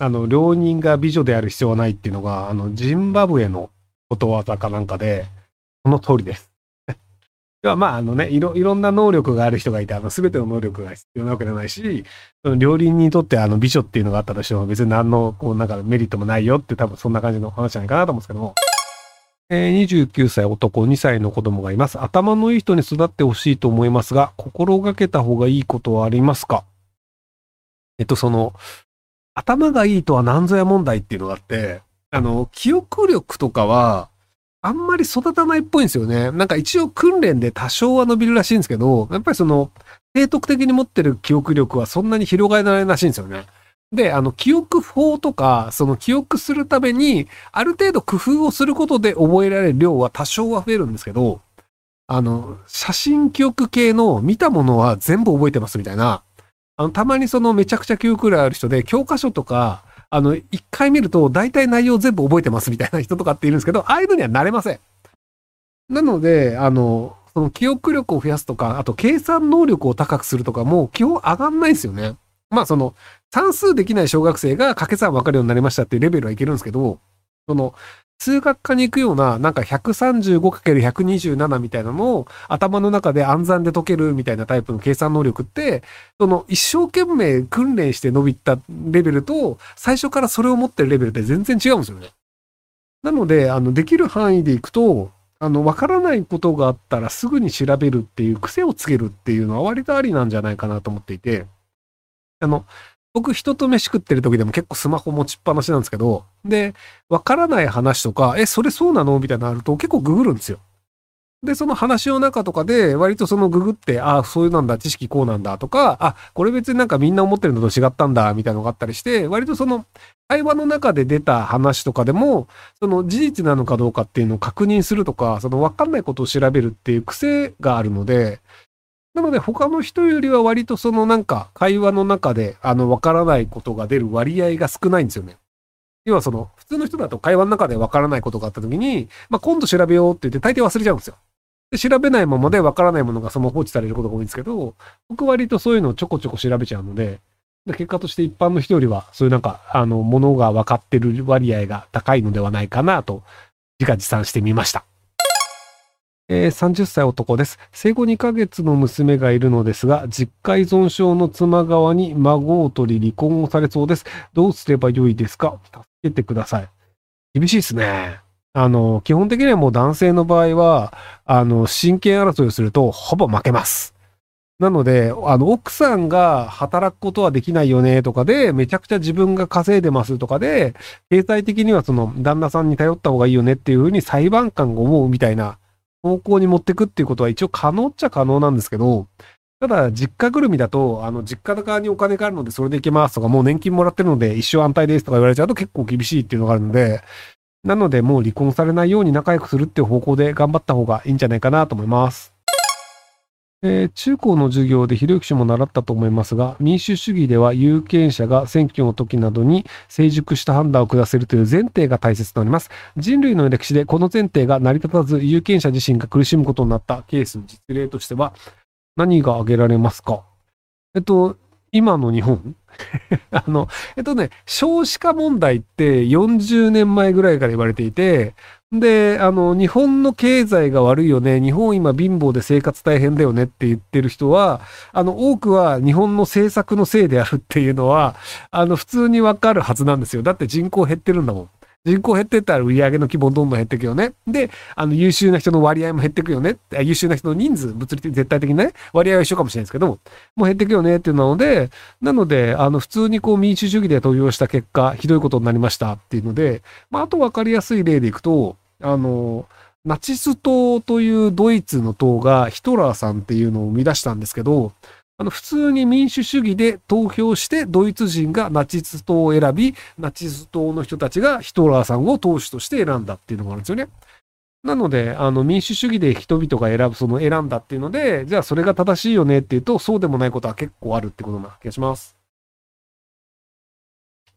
あの、両人が美女である必要はないっていうのが、あの、ジンバブエのことわざかなんかで、その通りです。ではまあ、あのね、いろ、いろんな能力がある人がいて、あの、すべての能力が必要なわけじゃないし、その両輪にとってあの、美女っていうのがあったとしても、別に何の、こう、なんかメリットもないよって多分そんな感じの話じゃないかなと思うんですけども。えー、29歳男、2歳の子供がいます。頭のいい人に育ってほしいと思いますが、心がけた方がいいことはありますか？えっと、その、頭がいいとは何ぞや問題っていうのがあって、あの、記憶力とかは、あんまり育たないっぽいんですよね。なんか一応訓練で多少は伸びるらしいんですけど、やっぱりその、低徳的に持ってる記憶力はそんなに広がらないらしいんですよね。で、あの、記憶法とか、その記憶するために、ある程度工夫をすることで覚えられる量は多少は増えるんですけど、あの、写真記憶系の見たものは全部覚えてますみたいな、あの、たまにそのめちゃくちゃ記憶力ある人で、教科書とか、あの、一回見ると大体内容全部覚えてますみたいな人とかっているんですけど、ああいうのにはなれません。なので、あの、その記憶力を増やすとか、あと計算能力を高くするとかも基本上がんないんですよね。まあその算数できない小学生が掛け算分かるようになりましたっていうレベルはいけるんですけど、その数学科に行くような、なんか 135×127 みたいなのを頭の中で暗算で解けるみたいなタイプの計算能力って、その一生懸命訓練して伸びたレベルと、最初からそれを持ってるレベルって全然違うんですよね。なので、あの、できる範囲でいくと、あの、わからないことがあったらすぐに調べるっていう癖をつけるっていうのは割とありなんじゃないかなと思っていて、あの、僕人と飯食ってる時でも結構スマホ持ちっぱなしなんですけど、で、わからない話とか、え、それそうなの？みたいなのあると結構ググるんですよ。で、その話の中とかで、割とそのググって、ああ、そういうなんだ、知識こうなんだとか、あ、これ別になんかみんな思ってるのと違ったんだ、みたいなのがあったりして、割とその、会話の中で出た話とかでも、その事実なのかどうかっていうのを確認するとか、そのわかんないことを調べるっていう癖があるので、なので他の人よりは割とそのなんか会話の中であのわからないことが出る割合が少ないんですよね。要はその普通の人だと会話の中でわからないことがあった時に、まあ、今度調べようって言って大抵忘れちゃうんですよ。で調べないままでわからないものがその放置されることが多いんですけど、僕割とそういうのをちょこちょこ調べちゃうので、で結果として一般の人よりはそういうなんかあのものが分かってる割合が高いのではないかなと自画自賛してみました。えー、30歳男です。生後2ヶ月の娘がいるのですが、実家依存症の妻側に孫を取り離婚をされそうです。どうすればよいですか？助けてください。厳しいですね。あの、基本的にはもう男性の場合は、あの、真剣争いをするとほぼ負けます。なので、あの、奥さんが働くことはできないよねとかで、めちゃくちゃ自分が稼いでますとかで、経済的にはその旦那さんに頼った方がいいよねっていうふうに裁判官が思うみたいな方向に持ってくっていうことは一応可能っちゃ可能なんですけど、ただ、実家ぐるみだと、あの、実家側にお金があるので、それで行けますとか、もう年金もらってるので、一生安泰ですとか言われちゃうと結構厳しいっていうのがあるので、なので、もう離婚されないように仲良くするっていう方向で頑張った方がいいんじゃないかなと思います。えー、中高の授業でひろゆき氏も習ったと思いますが、民主主義では有権者が選挙の時などに成熟した判断を下せるという前提が大切となります。人類の歴史でこの前提が成り立たず有権者自身が苦しむことになったケースの、実例としては何が挙げられますか？えっと、今の日本？あの、えっとね、少子化問題って40年前ぐらいから言われていて、で、あの、日本の経済が悪いよね、日本今貧乏で生活大変だよねって言ってる人は、あの、多くは日本の政策のせいであるっていうのは、あの、普通にわかるはずなんですよ。だって人口減ってるんだもん。人口減ってったら売り上げの規模どんどん減っていくよね。で、あの、優秀な人の割合も減っていくよね。優秀な人の人数、物理的、絶対的なね、割合は一緒かもしれないですけども、もう減っていくよねっていうので、なので、あの、普通にこう民主主義で投票した結果、ひどいことになりましたっていうので、まあ、あとわかりやすい例でいくと、あの、ナチス党というドイツの党がヒトラーさんっていうのを生み出したんですけど、あの、普通に民主主義で投票して、ドイツ人がナチス党を選び、ナチス党の人たちがヒトラーさんを党首として選んだっていうのがあるんですよね。なので、あの、民主主義で人々が選ぶ、その選んだっていうので、じゃあそれが正しいよねっていうと、そうでもないことは結構あるってことな気がします。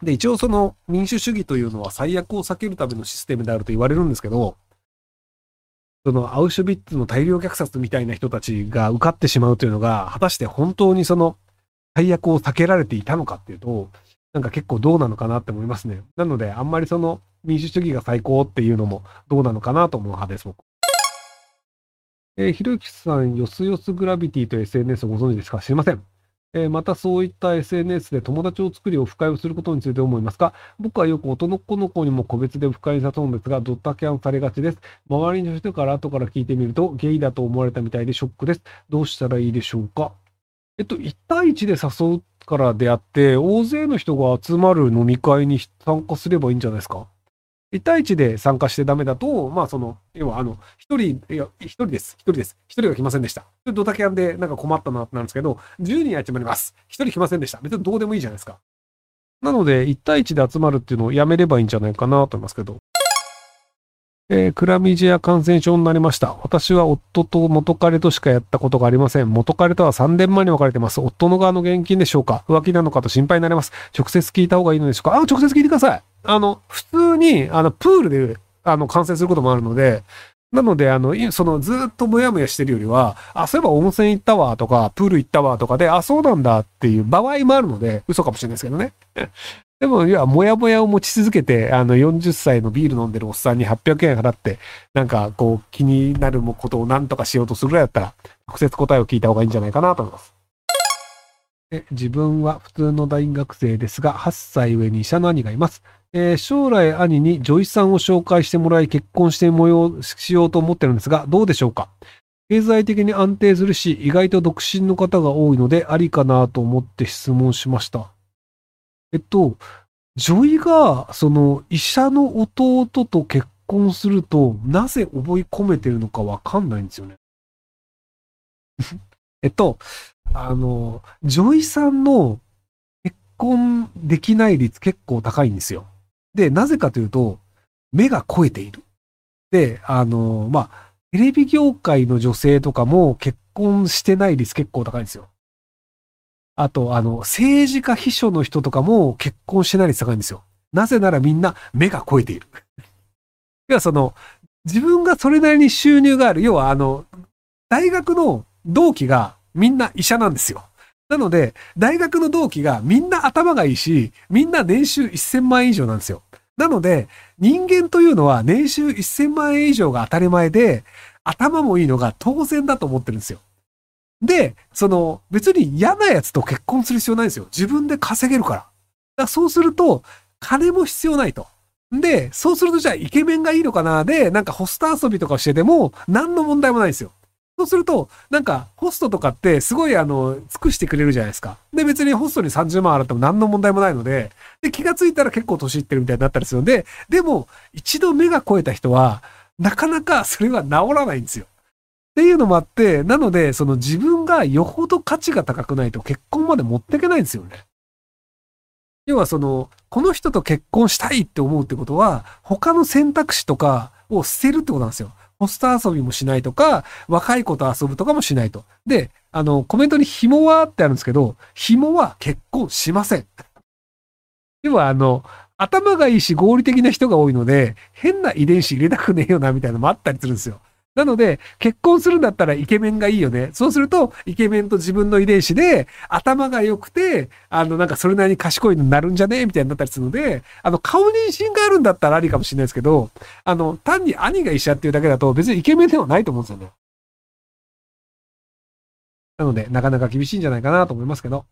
で、一応その民主主義というのは最悪を避けるためのシステムであると言われるんですけど、そのアウシュビッツの大量虐殺みたいな人たちが受かってしまうというのが、果たして本当にその最悪を避けられていたのかっていうと、なんか結構どうなのかなって思いますね。なので、あんまりその民主主義が最高っていうのもどうなのかなと思う派です、僕。えー、ひろゆきさん、よすよすグラビティと SNS をご存知ですか？知りません。えー、またそういった SNS で友達を作りオフ会をすることについて思いますか？僕はよく男の子にも個別でオフ会に誘うんですが、ドッタキャンされがちです。周りの人から後から聞いてみると、ゲイだと思われたみたいでショックです。どうしたらいいでしょうか？えっと、1対1で誘うからであって、大勢の人が集まる飲み会に参加すればいいんじゃないですか？1対1で参加してダメだと、まあその、要はあの、1人、いや、1人です。1人です。1人が来ませんでした。ドタキャンでなんか困ったなってなるんですけど、10人集まります。1人来ませんでした。別にどうでもいいじゃないですか。なので、1対1で集まるっていうのをやめればいいんじゃないかなと思いますけど。えー、クラミジア感染症になりました。私は夫と元彼としかやったことがありません。元彼とは3年前に別れてます。夫の側の現金でしょうか浮気なのかと心配になります。直接聞いた方がいいのでしょうかあ、直接聞いてください。あの、普通に、あの、プールで、あの、感染することもあるので、なので、あの、その、ずっともやもやしてるよりは、あ、そういえば温泉行ったわとか、プール行ったわとかで、あ、そうなんだっていう場合もあるので、嘘かもしれないですけどね。でも、いや、もやもやを持ち続けて、あの、40歳のビール飲んでるおっさんに800円払って、なんか、こう、気になることを何とかしようとするぐらいだったら、直接答えを聞いた方がいいんじゃないかなと思います。自分は普通の大学生ですが、8歳上に医者の兄がいます。えー、将来兄に女医さんを紹介してもらい結婚してもようしようと思ってるんですが、どうでしょうか？経済的に安定するし、意外と独身の方が多いので、ありかなと思って質問しました。えっと、女医が、その、医者の弟と結婚すると、なぜ覚え込めてるのかわかんないんですよね。えっと、あの、女医さんの結婚できない率結構高いんですよ。で、なぜかというと、目が肥えている。で、あの、まあ、テレビ業界の女性とかも結婚してない率結構高いんですよ。あと、あの、政治家秘書の人とかも結婚してない率高いんですよ。なぜならみんな目が肥えている。要はその、自分がそれなりに収入がある。要はあの、大学の同期がみんな医者なんですよ。なので、大学の同期がみんな頭がいいし、みんな年収1000万円以上なんですよ。なので、人間というのは年収1000万円以上が当たり前で、頭もいいのが当然だと思ってるんですよ。で、その、別に嫌なやつと結婚する必要ないんですよ。自分で稼げるから。だからそうすると、金も必要ないと。で、そうするとじゃあイケメンがいいのかなで、なんかホスト遊びとかしてても、何の問題もないんですよ。そうすると、なんか、ホストとかってすごいあの、尽くしてくれるじゃないですか。で、別にホストに30万払っても何の問題もないので、で、気がついたら結構年いってるみたいになったりするので、でも、一度目が超えた人は、なかなかそれは治らないんですよ。っていうのもあって、なので、その自分がよほど価値が高くないと結婚まで持っていけないんですよね。要はその、この人と結婚したいって思うってことは、他の選択肢とかを捨てるってことなんですよ。ポスター遊びもしないとか、若い子と遊ぶとかもしないと。で、あの、コメントに紐はってあるんですけど、紐は結婚しません。ではあの、頭がいいし合理的な人が多いので、変な遺伝子入れたくねえよなみたいなのもあったりするんですよ。なので、結婚するんだったらイケメンがいいよね。そうすると、イケメンと自分の遺伝子で、頭が良くて、あの、なんかそれなりに賢いのになるんじゃね？みたいになったりするので、あの、顔認証があるんだったらありかもしれないですけど、あの、単に兄が医者っていうだけだと別にイケメンではないと思うんですよね。なので、なかなか厳しいんじゃないかなと思いますけど。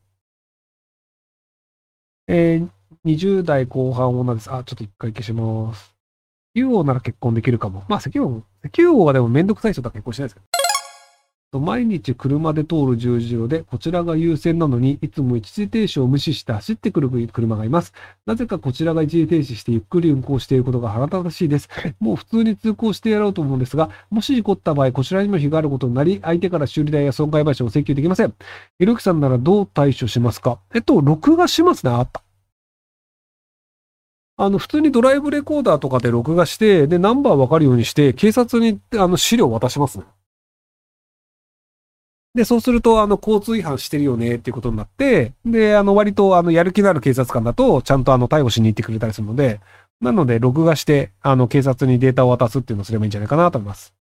えー、20代後半女です。あ、ちょっと一回消します。石油王なら結婚できるかも。まあ、石油王、石油王はでもめんどくさい人とは結婚しないですけど。毎日車で通る十字路で、こちらが優先なのに、いつも一時停止を無視して走ってくる車がいます。なぜかこちらが一時停止してゆっくり運行していることが腹立たしいです。もう普通に通行してやろうと思うんですが、もし事故った場合、こちらにも非があることになり、相手から修理代や損害賠償を請求できません。ひろきさんならどう対処しますか？えっと、録画しますね。あった。あの、普通にドライブレコーダーとかで録画して、で、ナンバーわかるようにして、警察に、あの、資料渡しますね。で、そうすると、あの、交通違反してるよねっていうことになって、で、あの、割と、あの、やる気のある警察官だと、ちゃんとあの、逮捕しに行ってくれたりするので、なので、録画して、あの、警察にデータを渡すっていうのをすればいいんじゃないかなと思います。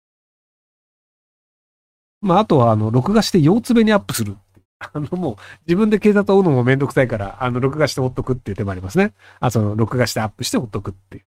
まあ、あとは、あの、録画して腰つべにアップする。あの、もう、自分で警察を追うのもめんどくさいから、あの、録画して追っとくっていう手もありますね。あ、その、録画してアップして追っとくっていう。